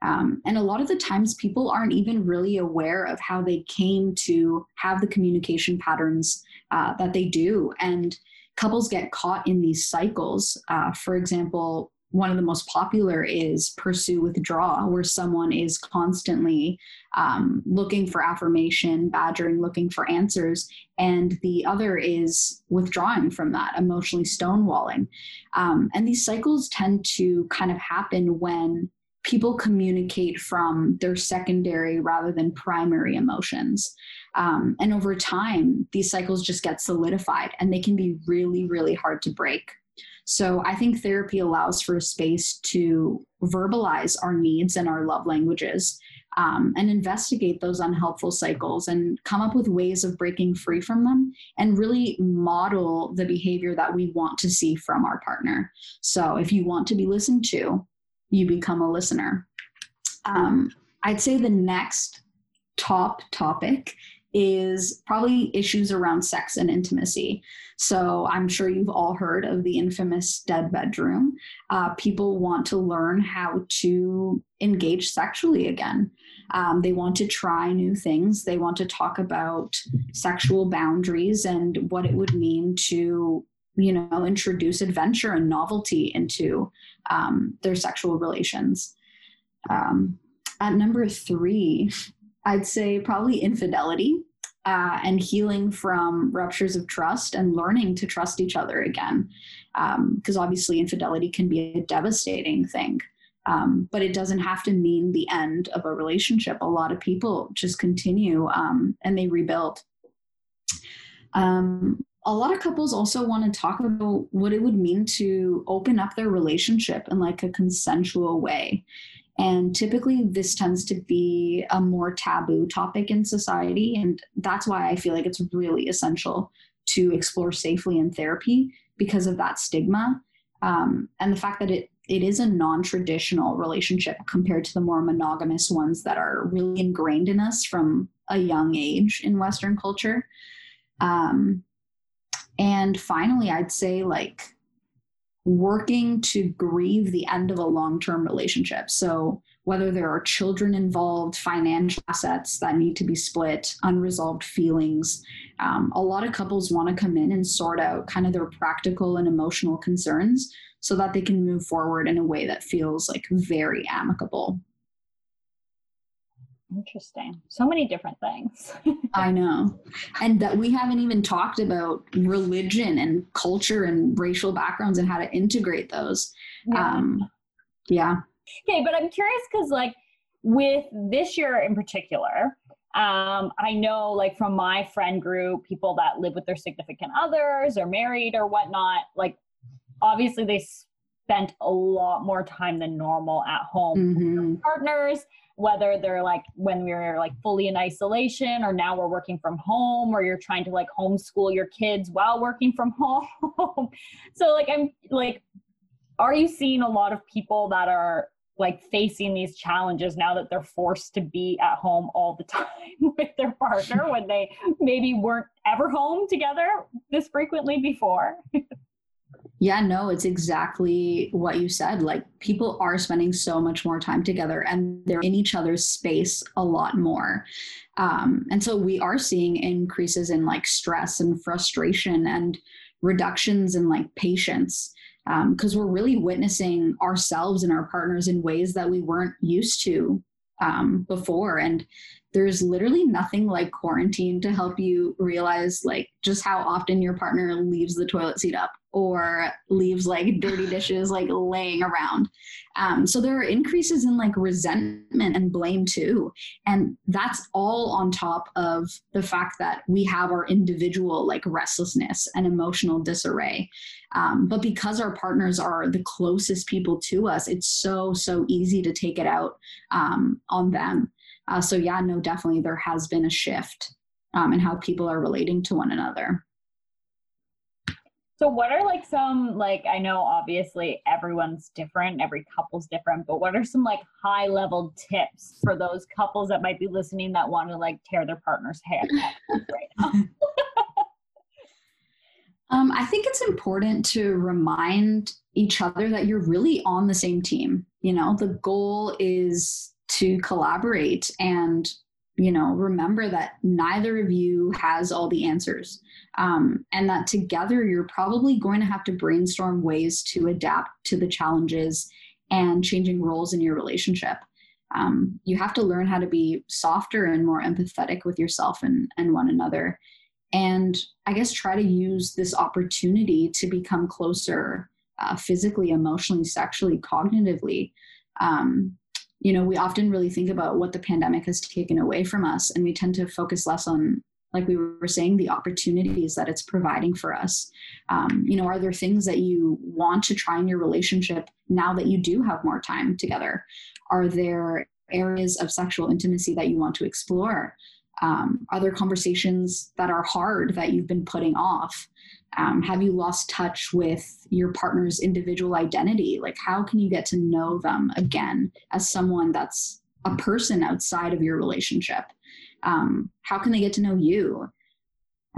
Um, and a lot of the times, people aren't even really aware of how they came to have the communication patterns uh, that they do. And couples get caught in these cycles. Uh, for example, one of the most popular is pursue withdraw, where someone is constantly um, looking for affirmation, badgering, looking for answers. And the other is withdrawing from that, emotionally stonewalling. Um, and these cycles tend to kind of happen when people communicate from their secondary rather than primary emotions. Um, and over time, these cycles just get solidified and they can be really, really hard to break. So I think therapy allows for a space to verbalize our needs and our love languages um, and investigate those unhelpful cycles and come up with ways of breaking free from them and really model the behavior that we want to see from our partner. So if you want to be listened to, you become a listener. Um, I'd say the next top topic is probably issues around sex and intimacy. So I'm sure you've all heard of the infamous dead bedroom. Uh, people want to learn how to engage sexually again. Um, they want to try new things. They want to talk about sexual boundaries and what it would mean to, you know, introduce adventure and novelty into um, their sexual relations. Um, at number three, I'd say probably infidelity uh, and healing from ruptures of trust and learning to trust each other again. Because obviously, infidelity can be a devastating thing. Um, but it doesn't have to mean the end of a relationship. A lot of people just continue um, and they rebuild. Um, a lot of couples also want to talk about what it would mean to open up their relationship in like a consensual way. And typically, this tends to be a more taboo topic in society. And that's why I feel like it's really essential to explore safely in therapy because of that stigma um, and the fact that it, it is a non traditional relationship compared to the more monogamous ones that are really ingrained in us from a young age in Western culture. Um, and finally, I'd say like working to grieve the end of a long term relationship. So, whether there are children involved, financial assets that need to be split, unresolved feelings. Um, a lot of couples want to come in and sort out kind of their practical and emotional concerns so that they can move forward in a way that feels like very amicable. Interesting. So many different things. I know. And that we haven't even talked about religion and culture and racial backgrounds and how to integrate those. Yeah. Um, yeah. Okay, but I'm curious because, like, with this year in particular, um, I know, like, from my friend group, people that live with their significant others or married or whatnot, like, obviously they spent a lot more time than normal at home mm-hmm. with their partners whether they're like when we are like fully in isolation or now we're working from home or you're trying to like homeschool your kids while working from home. So like i'm like are you seeing a lot of people that are like facing these challenges now that they're forced to be at home all the time with their partner when they maybe weren't ever home together this frequently before Yeah, no, it's exactly what you said. Like people are spending so much more time together and they're in each other's space a lot more. Um, and so we are seeing increases in like stress and frustration and reductions in like patience because um, we're really witnessing ourselves and our partners in ways that we weren't used to um, before. And there's literally nothing like quarantine to help you realize like just how often your partner leaves the toilet seat up or leaves like dirty dishes like laying around. Um, so there are increases in like resentment and blame too. And that's all on top of the fact that we have our individual like restlessness and emotional disarray. Um, but because our partners are the closest people to us, it's so, so easy to take it out um, on them. Uh, so, yeah, no, definitely there has been a shift um, in how people are relating to one another. So what are like some like I know obviously everyone's different, every couple's different, but what are some like high level tips for those couples that might be listening that want to like tear their partner's hair right um, I think it's important to remind each other that you're really on the same team. You know, the goal is to collaborate and you know remember that neither of you has all the answers. Um, and that together you're probably going to have to brainstorm ways to adapt to the challenges and changing roles in your relationship. Um, you have to learn how to be softer and more empathetic with yourself and, and one another. And i guess try to use this opportunity to become closer uh, physically emotionally sexually cognitively. Um, you know we often really think about what the pandemic has taken away from us and we tend to focus less on like we were saying the opportunities that it's providing for us. Um, you know are there things that you want to try in your relationship now that you do have more time together? Are there areas of sexual intimacy that you want to explore? Um, are there conversations that are hard that you've been putting off um, have you lost touch with your partner's individual identity? Like how can you get to know them again as someone that's a person outside of your relationship? Um, how can they get to know you?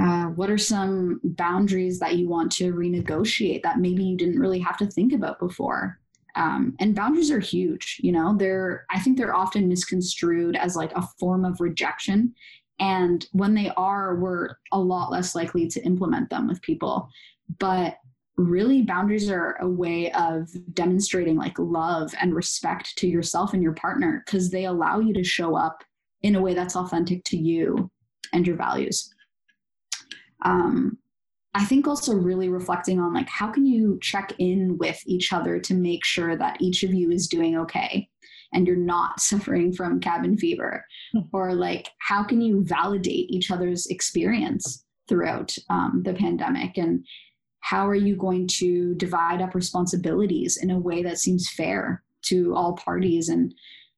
Uh, what are some boundaries that you want to renegotiate that maybe you didn't really have to think about before? Um, and boundaries are huge you know? They're i think they're often misconstrued as like a form of rejection and when they are, we're a lot less likely to implement them with people. But really, boundaries are a way of demonstrating like love and respect to yourself and your partner because they allow you to show up in a way that's authentic to you and your values. Um, I think also really reflecting on like how can you check in with each other to make sure that each of you is doing okay and you're not suffering from cabin fever. Hmm. or like how can you validate each other's experience throughout um, the pandemic? And how are you going to divide up responsibilities in a way that seems fair to all parties? And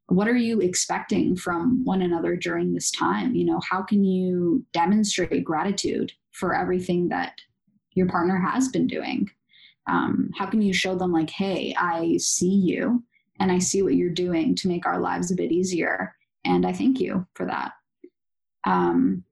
what are you expecting from one another during this time? You know how can you demonstrate gratitude for everything that your partner has been doing? Um, how can you show them like hey i see you and I see what you're doing to make our lives a bit easier. And I thank you for that. Um,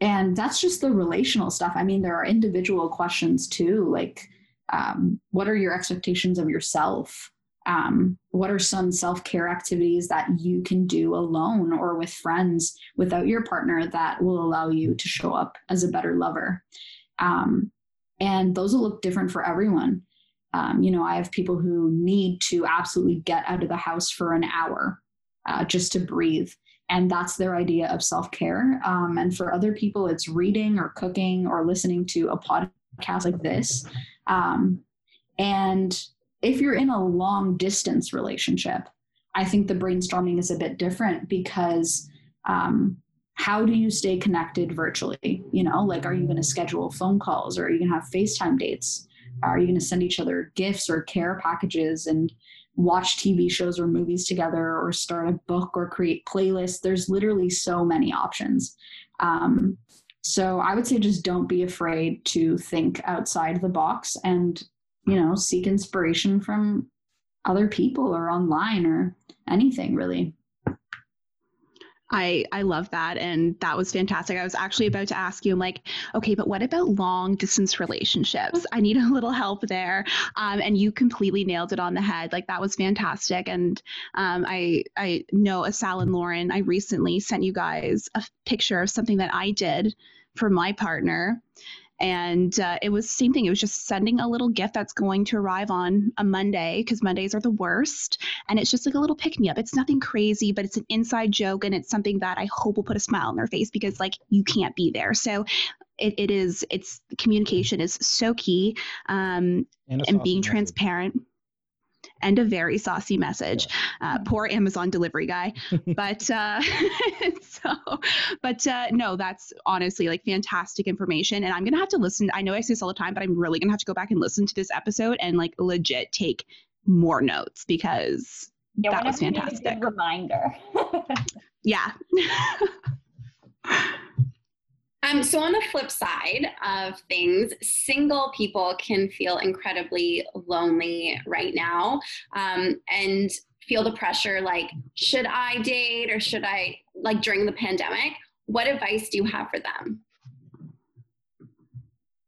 and that's just the relational stuff. I mean, there are individual questions too, like um, what are your expectations of yourself? um, what are some self-care activities that you can do alone or with friends without your partner that will allow you to show up as a better lover um, and those will look different for everyone um, you know i have people who need to absolutely get out of the house for an hour uh, just to breathe and that's their idea of self-care um, and for other people it's reading or cooking or listening to a podcast like this um, and if you're in a long distance relationship, I think the brainstorming is a bit different because um, how do you stay connected virtually? You know, like are you going to schedule phone calls or are you going to have FaceTime dates? Are you going to send each other gifts or care packages and watch TV shows or movies together or start a book or create playlists? There's literally so many options. Um, so I would say just don't be afraid to think outside the box and you know, seek inspiration from other people or online or anything really. I I love that and that was fantastic. I was actually about to ask you I'm like, okay, but what about long distance relationships? I need a little help there. Um, and you completely nailed it on the head. Like that was fantastic. And um, I I know Asal and Lauren, I recently sent you guys a picture of something that I did for my partner and uh, it was same thing. It was just sending a little gift that's going to arrive on a monday because mondays are the worst. And it's just like a little pick me up it's nothing crazy but it's an inside joke and it's something that i hope will put a smile on their face because like you can't be there. So it, it is it's communication is so key um, and, and being transparent and a very saucy message. Uh, poor Amazon delivery guy, but uh, so, but uh, no, that's honestly like fantastic information. And I'm gonna have to listen. I know I say this all the time, but I'm really gonna have to go back and listen to this episode and like legit take more notes because yeah, that was fantastic. reminder. yeah. Um, so, on the flip side of things, single people can feel incredibly lonely right now um, and feel the pressure like, should I date or should I, like during the pandemic? What advice do you have for them?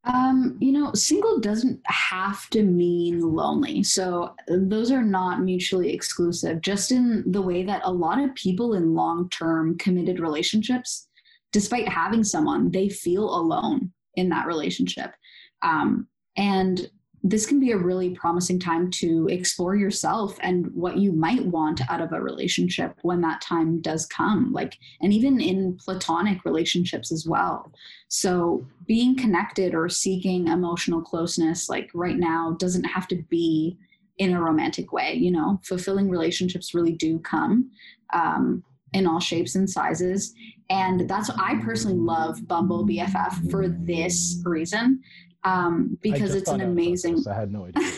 Um, you know, single doesn't have to mean lonely. So those are not mutually exclusive, just in the way that a lot of people in long term committed relationships despite having someone, they feel alone in that relationship. Um, and this can be a really promising time to explore yourself and what you might want out of a relationship when that time does come like and even in platonic relationships as well. So being connected or seeking emotional closeness like right now doesn't have to be in a romantic way you know? Fulfilling relationships really do come. Um, in all shapes and sizes. And that's what I personally love Bumble BFF for this reason. Um, because it's an amazing I had no idea.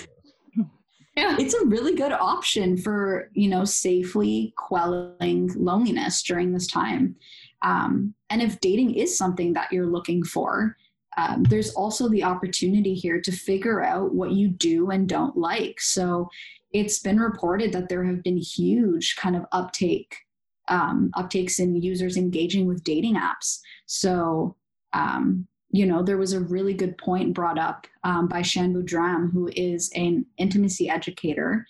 yeah. It's a really good option for, you know, safely quelling loneliness during this time. Um, and if dating is something that you're looking for, um, there's also the opportunity here to figure out what you do and don't like. So it's been reported that there have been huge kind of uptake um, uptakes in users engaging with dating apps. So, um, you know, there was a really good point brought up um, by Shan Boodram, who is an intimacy educator,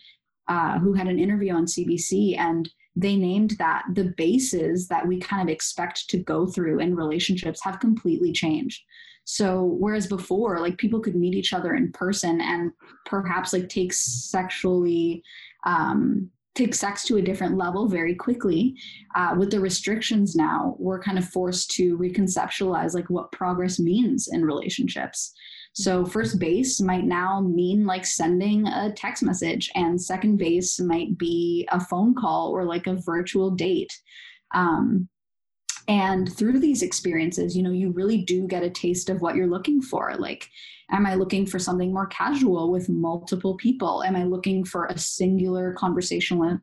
uh, who had an interview on CBC, and they named that the bases that we kind of expect to go through in relationships have completely changed. So whereas before, like people could meet each other in person and perhaps like take sexually um, take sex to a different level very quickly. Uh, with the restrictions now, we're kind of forced to reconceptualize like what progress means in relationships. So first base might now mean like sending a text message, and second base might be a phone call or like a virtual date. Um, and through these experiences, you know, you really do get a taste of what you're looking for. Like, am I looking for something more casual with multiple people? Am I looking for a singular conversational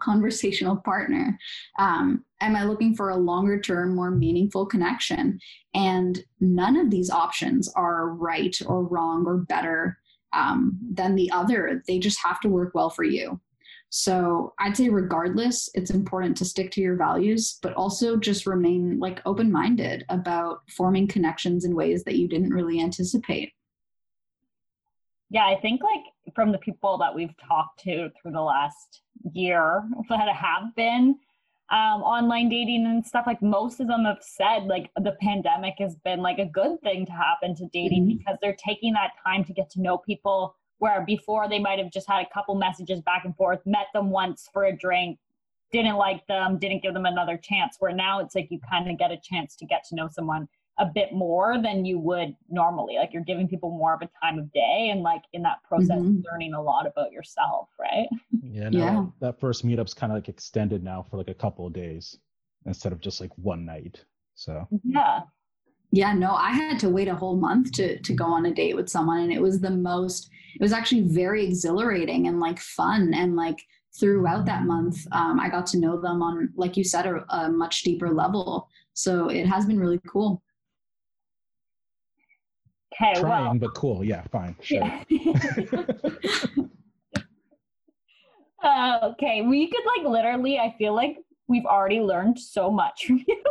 conversational partner? Um, am I looking for a longer term, more meaningful connection? And none of these options are right or wrong or better um, than the other. They just have to work well for you. So I'd say, regardless, it's important to stick to your values, but also just remain like open minded about forming connections in ways that you didn't really anticipate. Yeah, I think like from the people that we've talked to through the last year that have been um, online dating and stuff, like most of them have said, like the pandemic has been like a good thing to happen to dating Mhm. because they're taking that time to get to know people where before they might have just had a couple messages back and forth, met them once for a drink, didn't like them, didn't give them another chance. Where now it's like you kind of get a chance to get to know someone a bit more than you would normally. Like you're giving people more of a time of day and like in that process Mhm. learning a lot about yourself, right? Yeah, no, Yeah. That, that first meetup's kind of like extended now for like a couple of days instead of just like one night. So Yeah. Yeah, no, I had to wait a whole month to to go on a date with someone and it was the most it was actually very exhilarating and like fun and like throughout that month um, I got to know them on like you said a, a much deeper level. So it has been really cool. Okay. trying, well. but cool. Yeah, fine. Sure. Yeah. Uh, okay, we could like literally. I feel like we've already learned so much from you,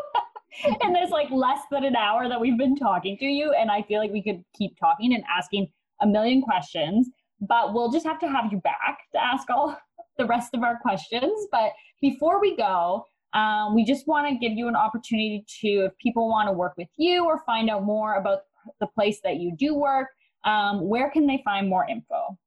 and there's like less than an hour that we've been talking to you, and I feel like we could keep talking and asking a million questions, but we'll just have to have you back to ask all the rest of our questions. But before we go, um, we just want to give you an opportunity to, if people want to work with you or find out more about the place that you do work, um, where can they find more info?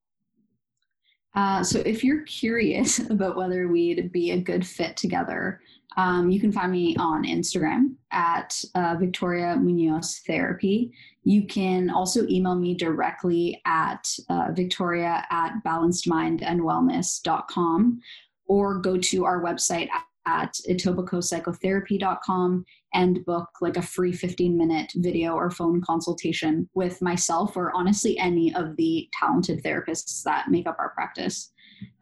Uh, so if you're curious about whether we'd be a good fit together, um, you can find me on Instagram at uh, Victoria Muñoz Therapy. You can also email me directly at uh, victoria at balancedmindandwellness.com or go to our website at etobicokepsychotherapy.com and book like a free 15 minute video or phone consultation with myself or honestly any of the talented therapists that make up our practice.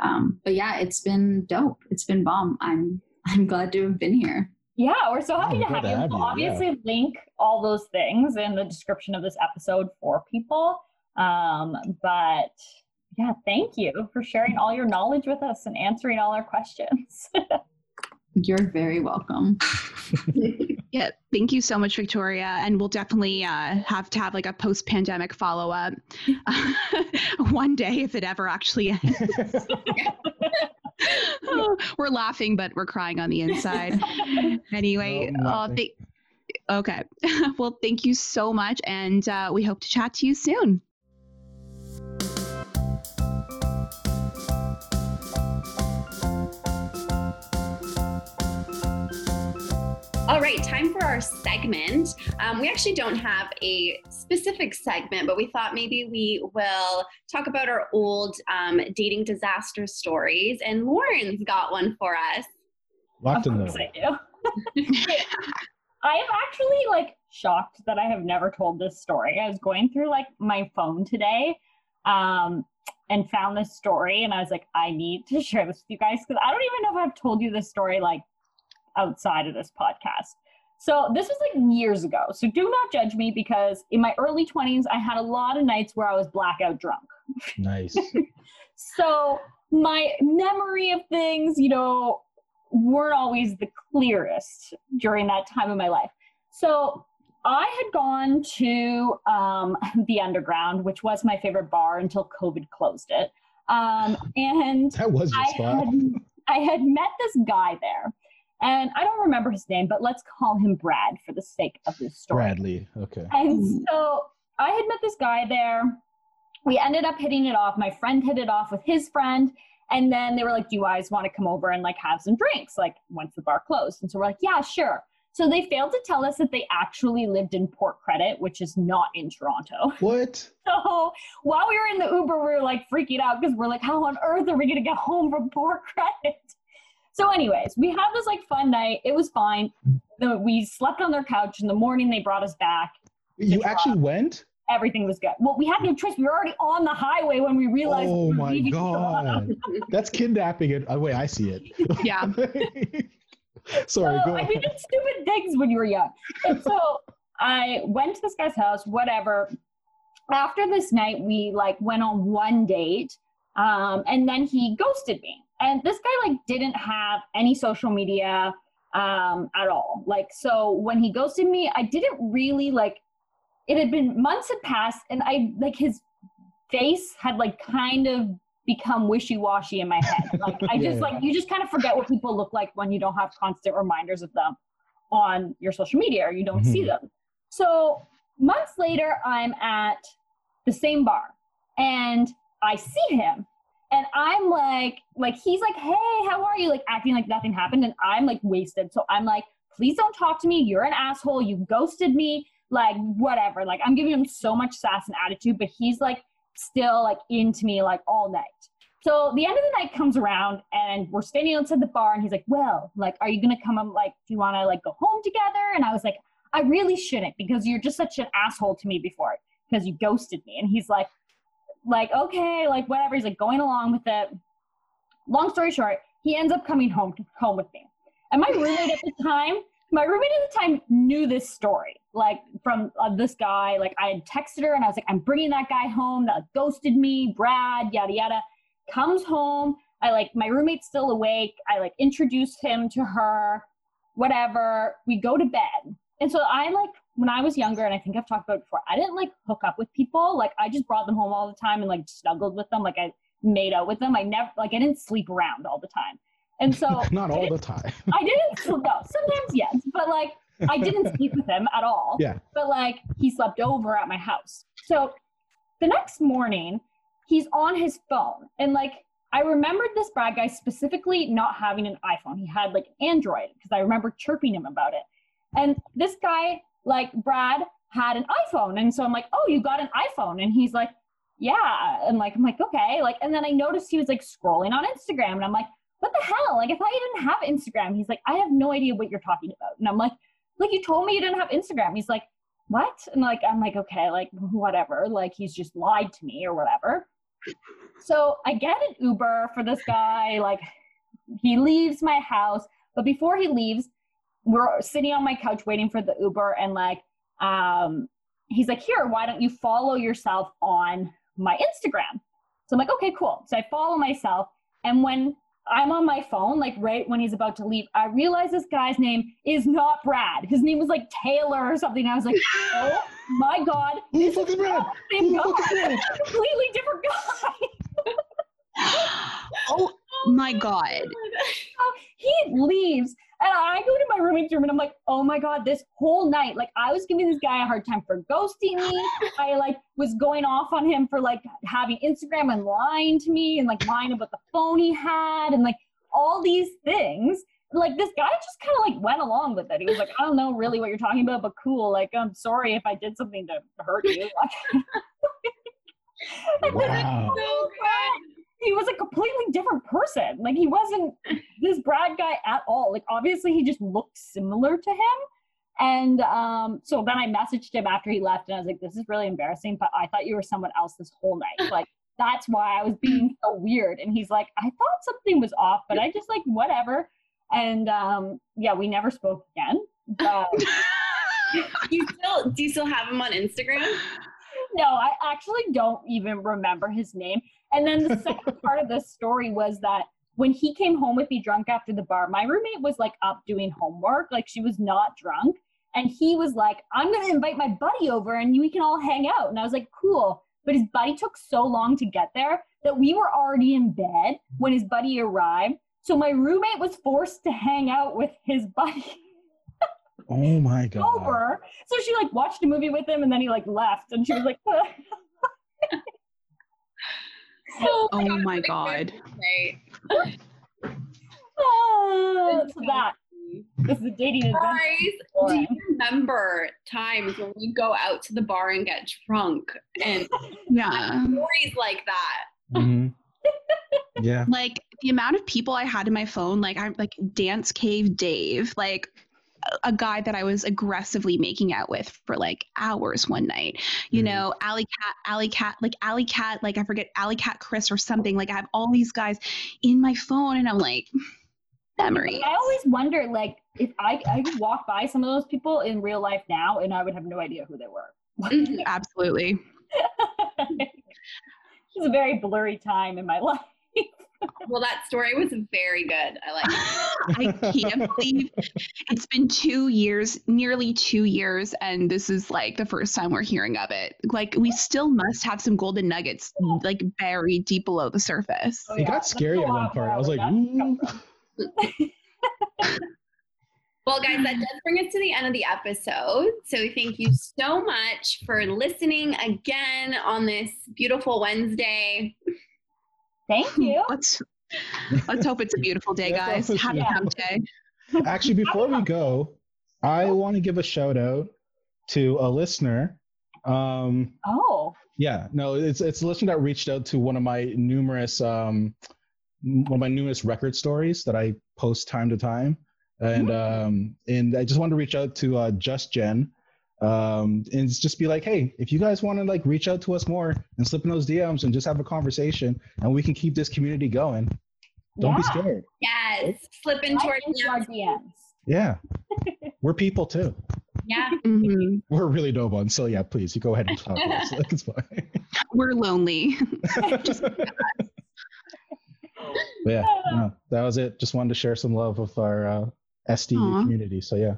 Um, but yeah, it's been dope. It's been bomb. I'm I'm glad to have been here. Yeah, we're so happy Oh, to have to you. We'll you, obviously link all those things in the description of this episode for people. Um, but yeah, thank you for sharing all your knowledge with us and answering all our questions. You're very welcome. Yeah, thank you so much, Victoria. And we'll definitely uh, have to have like a post pandemic follow up one day if it ever actually ends. Oh, we're laughing, but we're crying on the inside. Anyway, No, nothing. th- okay. well, thank you so much. And uh, we hope to chat to you soon. All right, time for our segment. Um, we actually don't have a specific segment, but we thought maybe we will talk about our old um, dating disaster stories. And Lauren's got one for us. Locked in Of there. I do. I am actually like shocked that I have never told this story. I was going through like my phone today um, and found this story, and I was like, I need to share this with you guys because I don't even know if I've told you this story like outside of this podcast. So this was like years ago. So do not judge me because in my early 20s, I had a lot of nights where I was blackout drunk. Nice. So my memory of things, you know, weren't always the clearest during that time of my life. So I had gone to um, the Underground, which was my favorite bar until COVID closed it. Um, and That was your I spot. had, I had met this guy there. And I don't remember his name, but let's call him Brad for the sake of this story. Bradley. Okay. And so I had met this guy there. We ended up hitting it off. My friend hit it off with his friend. And then they were like, Do you guys want to come over and like have some drinks? Like once the bar closed. And so we're like, Yeah, sure. So they failed to tell us that they actually lived in Port Credit, which is not in Toronto. What? So while we were in the Uber, we were like freaking out because we're like, How on earth are we going to get home from Port Credit? So, anyways, we had this like fun night. It was fine. The, we slept on their couch. In the morning, they brought us back You actually went? everything was good. Well, we had no choice. We were already on the highway when we realized. Oh were my god. That's kidnapping it. Oh wait, I see it. Yeah. Sorry, So, go I mean, it's stupid things when you were young. And so I went to this guy's house, whatever. After this night, we like went on one date, um, and then he ghosted me. And this guy like didn't have any social media um, at all. Like, so when he ghosted me, I didn't really like. It had been months had passed, and I like his face had like kind of become wishy-washy in my head. Like I just Yeah. like you just kind of forget what people look like when you don't have constant reminders of them on your social media or you don't see Mhm. them. So months later, I'm at the same bar and I see him and I'm like, like he's like, hey, how are you? Like acting like nothing happened, and I'm like wasted. So I'm like, please don't talk to me. You're an asshole. You ghosted me. Like whatever. Like I'm giving him so much sass and attitude, but he's like still like into me like all night. So the end of the night comes around and we're standing outside the bar and he's like, Well, like, are you gonna come? I'm like, Do you wanna like go home together? And I was like, I really shouldn't because you're just such an asshole to me before because you ghosted me. And he's like, like, okay, like whatever. He's like going along with it. Long story short, he ends up coming home to, home with me. And my roommate at the time, my roommate at the time knew this story, like from uh, this guy. Like I had texted her and I was like, I'm bringing that guy home that ghosted me, Brad, yada yada. Comes home. I like my roommate's still awake. I like introduce him to her, whatever. We go to bed. And so I like when I was younger, and I think I've talked about it before, I didn't like hook up with people. Like I just brought them home all the time and like snuggled with them. Like I made out with them. I never like I didn't sleep around all the time. And so Not all the time. I didn't sleep no, sometimes yes, but like I didn't sleep with him at all. Yeah. But like he slept over at my house. So the next morning, he's on his phone. And like I remembered this Brad guy specifically not having an iPhone. He had like Android because I remember chirping him about it. And this guy, like Brad, had an iPhone. And so I'm like, oh, you got an iPhone. And he's like, yeah. And like, I'm like, okay. Like, and then I noticed he was like scrolling on Instagram. And I'm like, what the hell? Like, I thought you didn't have Instagram. He's like, I have no idea what you're talking about. And I'm like, like, you told me you didn't have Instagram. He's like, what? And like, I'm like, okay, like, whatever. Like, he's just lied to me or whatever. So I get an Uber for this guy. Like, he leaves my house. But before he leaves, we're sitting on my couch waiting for the Uber. And like, um, he's like, here, why don't you follow yourself on my Instagram? So I'm like, okay, cool. So I follow myself. And when I'm on my phone, like right when he's about to leave, I realize this guy's name is not Brad. His name was like Taylor or something. I was like, oh my God. Who the this fuck is Brad? not the Same Who the guy. fuck is Brad? Completely different guy. oh my god. So he leaves and I go to my roommate's room and I'm like, oh my God, this whole night, like I was giving this guy a hard time for ghosting me. I like was going off on him for like having Instagram and lying to me and like lying about the phone he had and like all these things. Like this guy just kind of like went along with it. He was like, I don't know really what you're talking about, but cool. Like, I'm sorry if I did something to hurt you. Like, and then Wow. So good. He was a completely different person. Like he wasn't this Brad guy at all. Like obviously he just looked similar to him. And um, so then I messaged him after he left and I was like, this is really embarrassing, but I thought you were someone else this whole night. Like that's why I was being so weird. And he's like, I thought something was off, but I just like whatever. And um, yeah, we never spoke again. But You still do you still have him on Instagram? No, I actually don't even remember his name. And then the second part of this story was that when he came home with me drunk after the bar, my roommate was like up doing homework, like she was not drunk. And he was like, I'm going to invite my buddy over and we can all hang out. And I was like, cool. But his buddy took so long to get there that we were already in bed when his buddy arrived. So my roommate was forced to hang out with his buddy. Oh my god. over. So she like watched a movie with him and then he like left and she was like, Oh, Oh my what a god. good night. ah, so that this is a dating adventure. Guys, do you remember times when we go out to the bar and get drunk and Yeah. stories like that? Mhm. Yeah. Like the amount of people I had in my phone, like I'm like Dance Cave Dave, like a- a guy that I was aggressively making out with for like hours one night. You Mhm. know, Alley Cat, Alley Cat, like Alley Cat, like I forget Alley Cat Chris or something. Like I have all these guys in my phone, and I'm like, memory. I always wonder, like, if I I could walk by some of those people in real life now, and I would have no idea who they were. Mhm. Absolutely. it was a very blurry time in my life. Well, that story was very good. I like it. I can't believe it's been two years, nearly two years, and this is like the first time we're hearing of it. Like, we still must have some golden nuggets like buried deep below the surface. Oh, it got scary at one out part. I was like, nuts come "Ooh." from. Well, guys, that does bring us to the end of the episode. So thank you so much for listening again on this beautiful Wednesday. Thank you. Let's let's hope it's a beautiful day, guys. Happy beautiful. hump day. Actually, before we go, I want to give a shout out to a listener. Um, Oh, yeah, no, it's it's a listener that reached out to one of my numerous um, one of my numerous record stories that I post time to time, and um, and I just wanted to reach out to uh, Just Jen, um, and just be like, hey, if you guys want to like reach out to us more and slip in those DMs and just have a conversation, and we can keep this community going. Don't be scared. Yes, slip into our I into our DMs. DMs. Yeah, we're people too. Yeah. Mhm. We're really no ones, so yeah, please, you go ahead and talk to us. Like, it's fine. We're lonely. Just yeah, no, that was it. Just wanted to share some love with our uh, SD Aw. community. So yeah,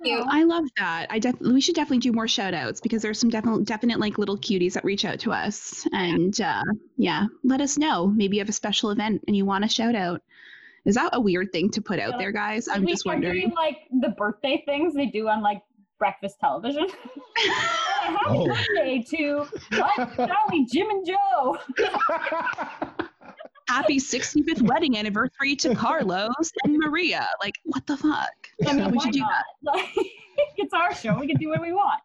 You. I love that. I def- we should definitely do more shout outs because there's some definite definite like little cuties that reach out to us. And uh, yeah, let us know. Maybe you have a special event and you want a shout out. Is that a weird thing to put out Yeah, there, guys? I'm we just wondering. Doing, like the birthday things they do on like breakfast television. Happy Oh. birthday to Mike, Charlie, Jim, and Joe. Happy 65th wedding anniversary to Carlos and Maria. Like, what the fuck? I mean, we why should do not? Like, it's our show. We can do what we want.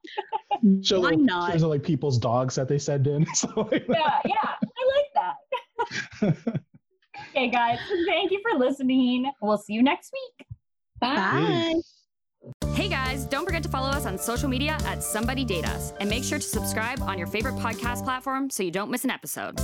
So, show Why little not? pictures of like people's dogs that they send in. So like, Yeah, yeah. I like that. okay, guys. Thank you for listening. We'll see you next week. Bye. Hey guys, don't forget to follow us on social media at Somebody Date Us and make sure to subscribe on your favorite podcast platform so you don't miss an episode.